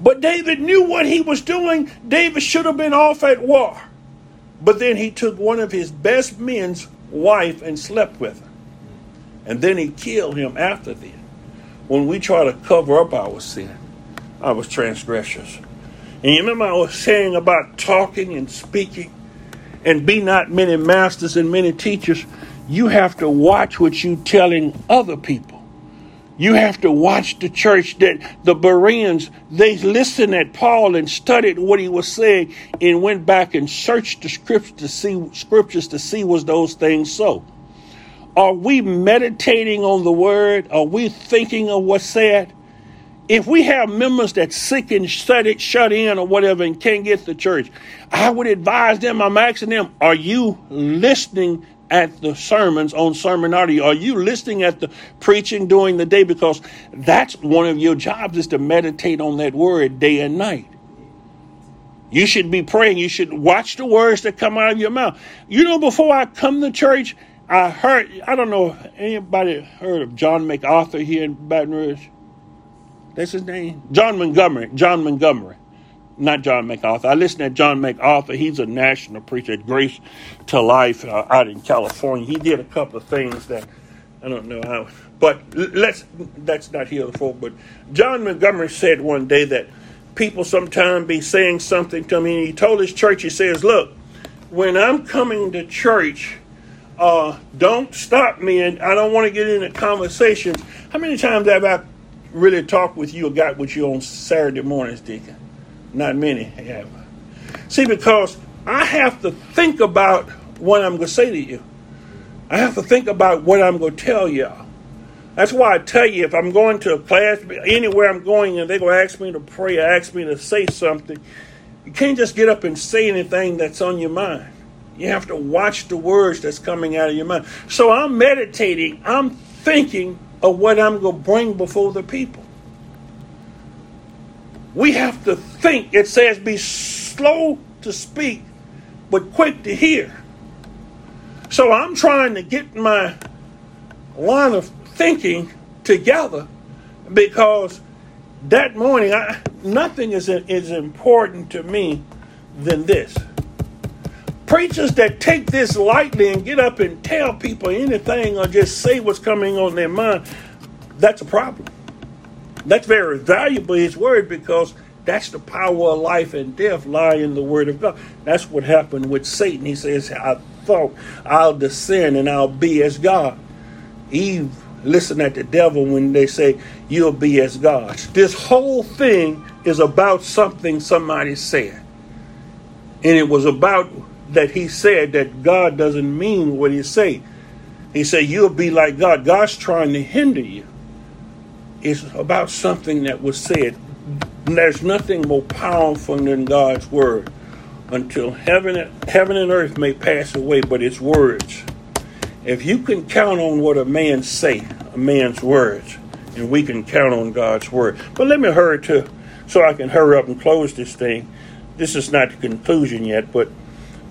But David knew what he was doing. David should have been off at war. But then he took one of his best men's wife and slept with her. And then he killed him after that. When we try to cover up our sin, I was transgressors. And you remember I was saying about talking and speaking? and be not many masters and many teachers, you have to watch what you telling other people. You have to watch the church that the Bereans, they listened at Paul and studied what he was saying and went back and searched the scriptures to see scriptures to see was those things so. Are we meditating on the word? Are we thinking of what's said? if we have members that sick and shut it, shut in or whatever and can't get to church, I would advise them, I'm asking them, are you listening at the sermons on sermon? Are you listening at the preaching during the day? Because that's one of your jobs is to meditate on that word day and night. You should be praying. You should watch the words that come out of your mouth. You know, before I come to church, I heard, I don't know, if anybody heard of John MacArthur here in Baton Rouge? That's his name? John Montgomery. John Montgomery. Not John MacArthur. I listen to John MacArthur. He's a national preacher at Grace to Life uh, out in California. He did a couple of things that I don't know how, but let's that's not here for. But John Montgomery said one day that people sometimes be saying something to me. And he told his church, he says, "Look, when I'm coming to church, uh, don't stop me, and I don't want to get into conversations. How many times have I really talked with you or got with you on Saturday mornings, Deacon. Not many have. See, because I have to think about what I'm going to say to you. I have to think about what I'm going to tell y'all. That's why I tell you if I'm going to a class, anywhere I'm going, and they're going to ask me to pray or ask me to say something, you can't just get up and say anything that's on your mind. You have to watch the words that's coming out of your mind. So I'm meditating, I'm thinking of what I'm going to bring before the people. We have to think. It says, be slow to speak, but quick to hear. So I'm trying to get my line of thinking together because that morning, I, nothing is, is important to me than this. Preachers that take this lightly and get up and tell people anything or just say what's coming on their mind, that's a problem. That's very valuable, his word, because that's the power of life and death lie in the word of God. That's what happened with Satan. He says, I thought I'll descend and I'll be as God. Eve listen at the devil when they say you'll be as God. This whole thing is about something somebody said. And it was about that he said that God doesn't mean what he say. He said you'll be like God. God's trying to hinder you. It's about something that was said. There's nothing more powerful than God's word. Until heaven, heaven and earth may pass away, but its words if you can count on what a man say, a man's words, and we can count on God's word. But let me hurry to, so I can hurry up and close this thing. This is not the conclusion yet, but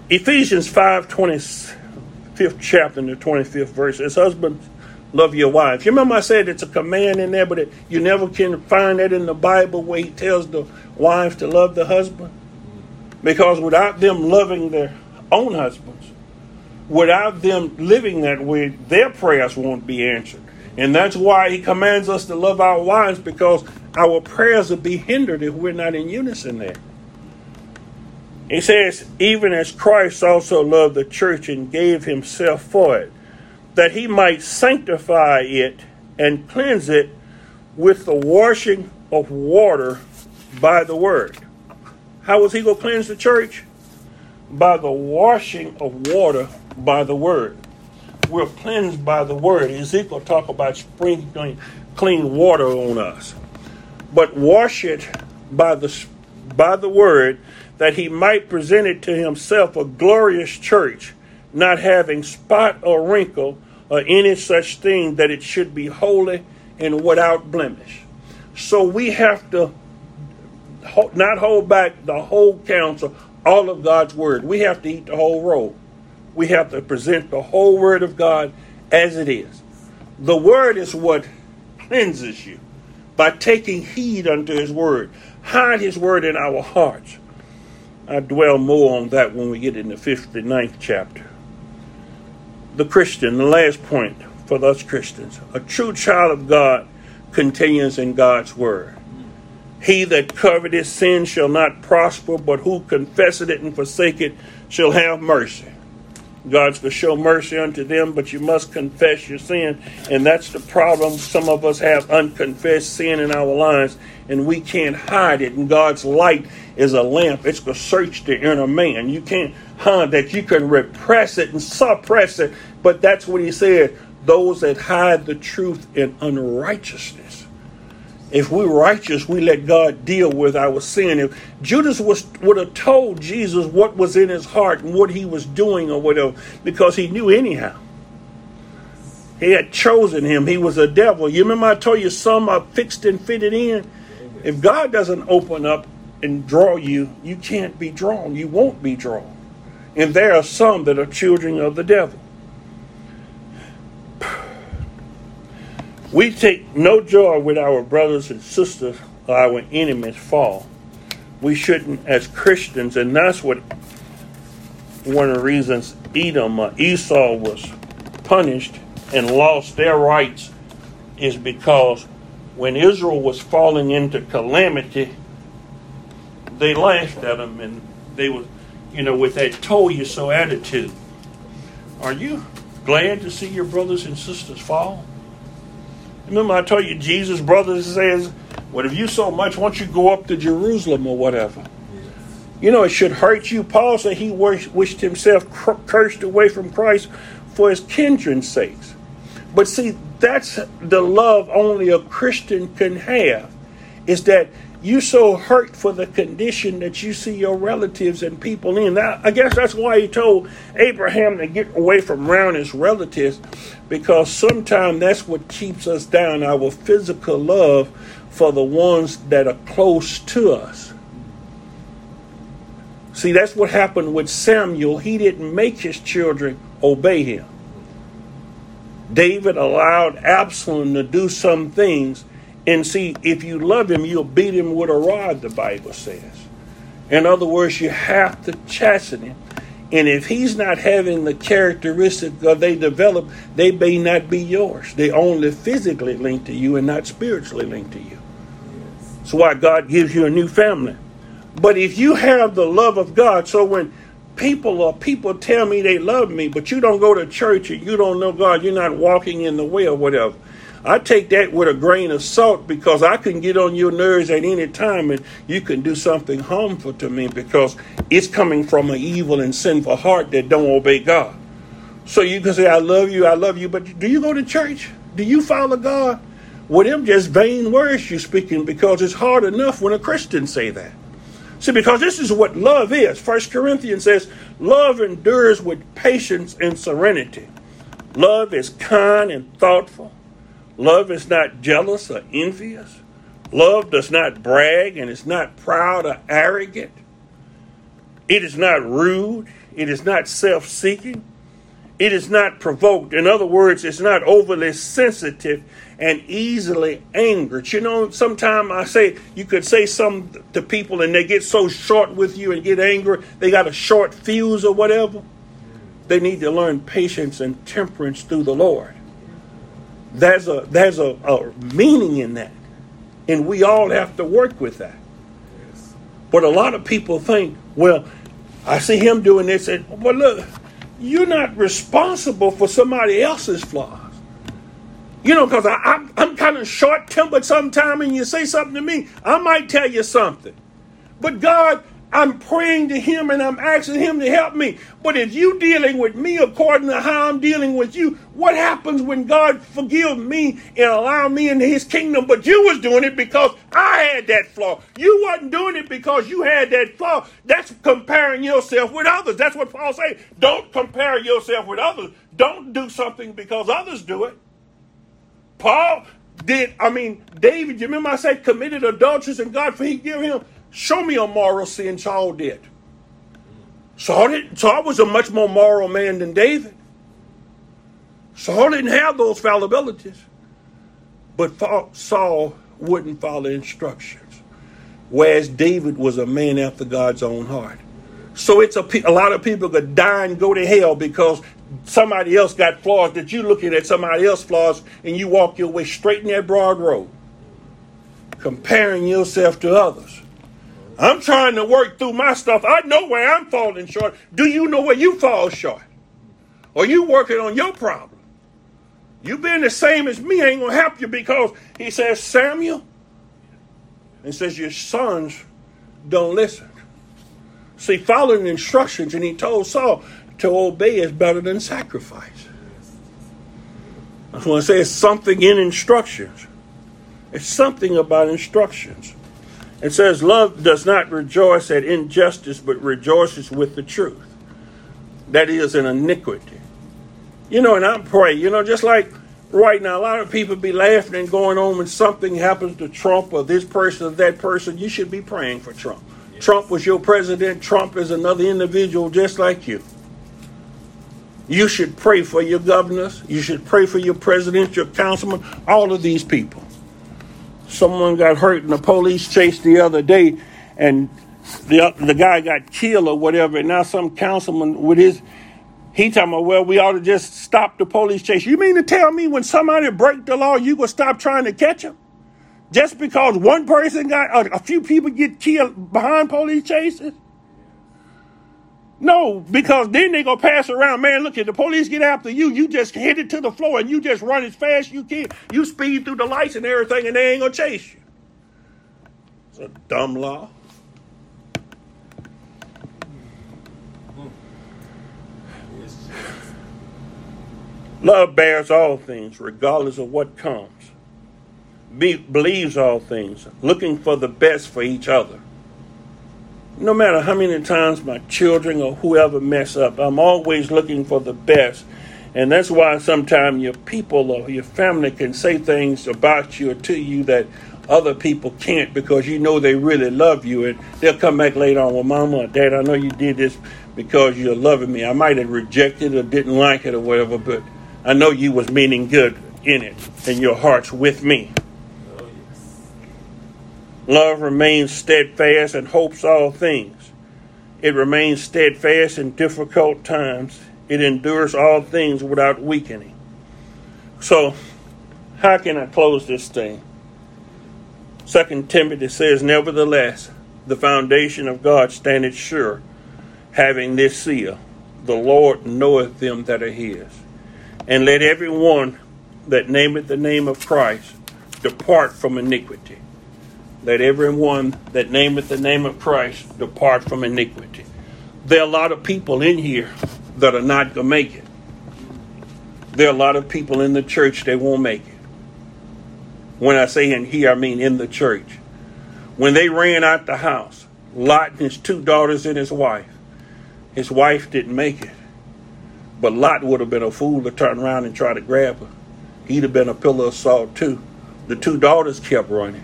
Ephesians 5, 25th chapter, and the 25th verse. As husbands, love your wives. You remember I said it's a command in there, but it, you never can find that in the Bible where he tells the wives to love the husband? Because without them loving their own husbands, without them living that way, their prayers won't be answered. And that's why he commands us to love our wives because our prayers will be hindered if we're not in unison there. He says, even as Christ also loved the church and gave himself for it, that he might sanctify it and cleanse it with the washing of water by the word. How was he going to cleanse the church? By the washing of water by the word. We're cleansed by the word. Ezekiel talk about sprinkling clean water on us. But wash it by the by the word that he might present it to himself a glorious church, not having spot or wrinkle or any such thing that it should be holy and without blemish. So we have to not hold back the whole counsel, all of God's word. We have to eat the whole roll we have to present the whole Word of God as it is. The Word is what cleanses you by taking heed unto His Word. Hide His Word in our hearts. I dwell more on that when we get in the 59th chapter. The Christian, the last point for us Christians, a true child of God continues in God's Word. He that coveteth sin shall not prosper, but who confesseth it and forsake it shall have mercy. God's to show mercy unto them, but you must confess your sin. And that's the problem. Some of us have unconfessed sin in our lives, and we can't hide it. And God's light is a lamp, it's to search the inner man. You can't hide that. You can repress it and suppress it, but that's what He said those that hide the truth in unrighteousness if we're righteous, we let God deal with our sin. If Judas was would have told Jesus what was in his heart and what he was doing or whatever, because he knew anyhow. He had chosen him. He was a devil. You remember I told you some are fixed and fitted in? If God doesn't open up and draw you, you can't be drawn. You won't be drawn. And there are some that are children of the devil. We take no joy with our brothers and sisters or our enemies fall. We shouldn't, as Christians, and that's what one of the reasons Edom, uh, Esau was punished and lost their rights is because when Israel was falling into calamity, they laughed at them and they were, you know, with that told you so attitude. Are you glad to see your brothers and sisters fall? Remember, I told you Jesus' brothers says What if you so much, once you go up to Jerusalem or whatever? You know, it should hurt you. Paul said he wished himself cursed away from Christ for his kindred's sakes. But see, that's the love only a Christian can have. Is that you so hurt for the condition that you see your relatives and people in. Now, I guess that's why he told Abraham to get away from around his relatives, because sometimes that's what keeps us down, our physical love for the ones that are close to us. See, that's what happened with Samuel. He didn't make his children obey him. David allowed Absalom to do some things and see, if you love him, you'll beat him with a rod, the Bible says. In other words, you have to chasten him. And if he's not having the characteristics that they develop, they may not be yours. They only physically linked to you and not spiritually linked to you. That's why God gives you a new family. But if you have the love of God, so when people or people tell me they love me, but you don't go to church and you don't know God, you're not walking in the way or whatever. I take that with a grain of salt because I can get on your nerves at any time and you can do something harmful to me because it's coming from an evil and sinful heart that don't obey God. So you can say, I love you, I love you, but do you go to church? Do you follow God? Well, them just vain words you're speaking because it's hard enough when a Christian say that. See, because this is what love is. First Corinthians says, love endures with patience and serenity. Love is kind and thoughtful. Love is not jealous or envious. Love does not brag and is not proud or arrogant. It is not rude. It is not self seeking. It is not provoked. In other words, it's not overly sensitive and easily angered. You know, sometimes I say you could say something to people and they get so short with you and get angry, they got a short fuse or whatever. They need to learn patience and temperance through the Lord. There's a there's a, a meaning in that. And we all have to work with that. But a lot of people think, well, I see him doing this, and well, look, you're not responsible for somebody else's flaws. You know, because I'm, I'm kind of short tempered sometimes, and you say something to me, I might tell you something. But God I'm praying to him and I'm asking him to help me. But if you dealing with me according to how I'm dealing with you, what happens when God forgive me and allow me into his kingdom? But you was doing it because I had that flaw. You wasn't doing it because you had that flaw. That's comparing yourself with others. That's what Paul say. Don't compare yourself with others. Don't do something because others do it. Paul did, I mean, David, you remember I said committed adulteries and God forgive him? Show me a moral sin Saul did. Saul, did, Saul was a much more moral man than David. Saul didn't have those fallibilities. But Saul wouldn't follow instructions. Whereas David was a man after God's own heart. So it's a, a lot of people could die and go to hell because somebody else got flaws that you're looking at somebody else's flaws and you walk your way straight in that broad road, comparing yourself to others. I'm trying to work through my stuff. I know where I'm falling short. Do you know where you fall short? Or you working on your problem? You being the same as me ain't gonna help you because he says, Samuel, and says your sons don't listen. See, following instructions, and he told Saul to obey is better than sacrifice. That's when I say it's something in instructions. It's something about instructions. It says, Love does not rejoice at injustice, but rejoices with the truth. That is an iniquity. You know, and I pray, you know, just like right now, a lot of people be laughing and going on when something happens to Trump or this person or that person. You should be praying for Trump. Yes. Trump was your president. Trump is another individual just like you. You should pray for your governors. You should pray for your president, your councilman, all of these people someone got hurt in a police chase the other day, and the the guy got killed or whatever. And now some councilman with his he talking about, well, we ought to just stop the police chase. You mean to tell me when somebody break the law, you gonna stop trying to catch them? Just because one person got a, a few people get killed behind police chases? No, because then they gonna pass around, man. Look, at the police get after you, you just hit it to the floor and you just run as fast as you can. You speed through the lights and everything, and they ain't gonna chase you. It's a dumb law. Love bears all things, regardless of what comes. Be, believes all things, looking for the best for each other. No matter how many times my children or whoever mess up, I'm always looking for the best. And that's why sometimes your people or your family can say things about you or to you that other people can't because you know they really love you. And they'll come back later on, well, Mama or Dad, I know you did this because you're loving me. I might have rejected or didn't like it or whatever, but I know you was meaning good in it and your heart's with me. Love remains steadfast and hopes all things. It remains steadfast in difficult times. It endures all things without weakening. So, how can I close this thing? Second Timothy says, Nevertheless, the foundation of God standeth sure, having this seal, the Lord knoweth them that are his. And let every one that nameth the name of Christ depart from iniquity. Let everyone that nameth the name of Christ depart from iniquity. There are a lot of people in here that are not going to make it. There are a lot of people in the church that won't make it. When I say in here, I mean in the church. When they ran out the house, Lot and his two daughters and his wife, his wife didn't make it. But Lot would have been a fool to turn around and try to grab her. He'd have been a pillar of salt too. The two daughters kept running.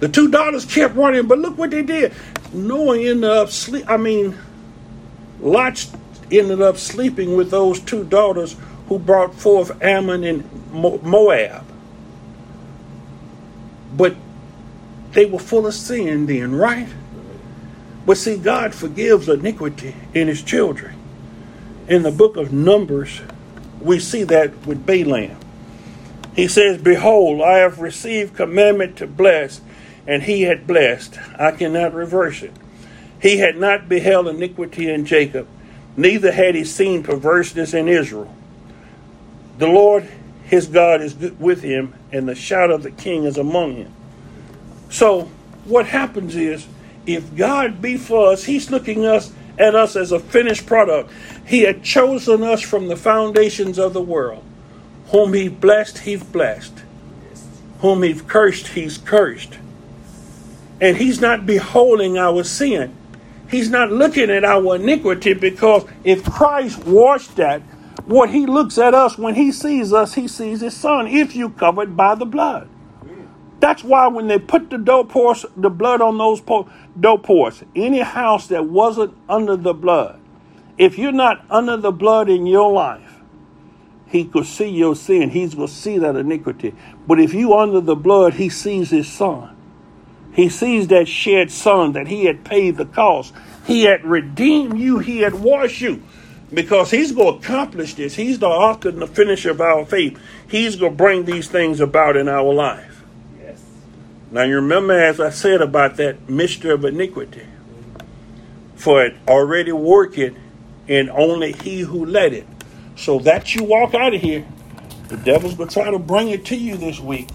The two daughters kept running, but look what they did. Noah ended up sleep. I mean, Lot ended up sleeping with those two daughters who brought forth Ammon and Moab. But they were full of sin then, right? But see, God forgives iniquity in his children. In the book of Numbers, we see that with Balaam. He says, Behold, I have received commandment to bless, and he had blessed. I cannot reverse it. He had not beheld iniquity in Jacob, neither had he seen perverseness in Israel. The Lord his God is with him, and the shout of the king is among him. So, what happens is, if God be for us, he's looking us at us as a finished product. He had chosen us from the foundations of the world. Whom he blessed, he's blessed. Whom he's cursed, he's cursed. And he's not beholding our sin. He's not looking at our iniquity because if Christ washed that, what he looks at us when he sees us, he sees his son, if you covered by the blood. That's why when they put the doorpost, the blood on those po- doorposts, any house that wasn't under the blood, if you're not under the blood in your life, he could see your sin. He's going to see that iniquity. But if you under the blood, he sees his son. He sees that shed son that he had paid the cost. He had redeemed you. He had washed you. Because he's going to accomplish this. He's the author and the finisher of our faith. He's going to bring these things about in our life. Yes. Now you remember as I said about that mystery of iniquity. For it already worketh and only he who let it. So that you walk out of here, the devil's gonna try to bring it to you this week.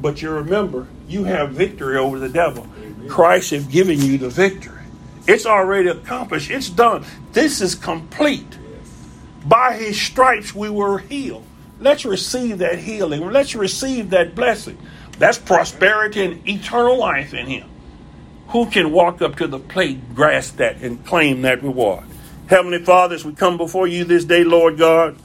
But you remember, you have victory over the devil. Christ has given you the victory. It's already accomplished. It's done. This is complete. By his stripes we were healed. Let's receive that healing. Let's receive that blessing. That's prosperity and eternal life in him. Who can walk up to the plate, grasp that, and claim that reward? Heavenly Father, as we come before you this day, Lord God,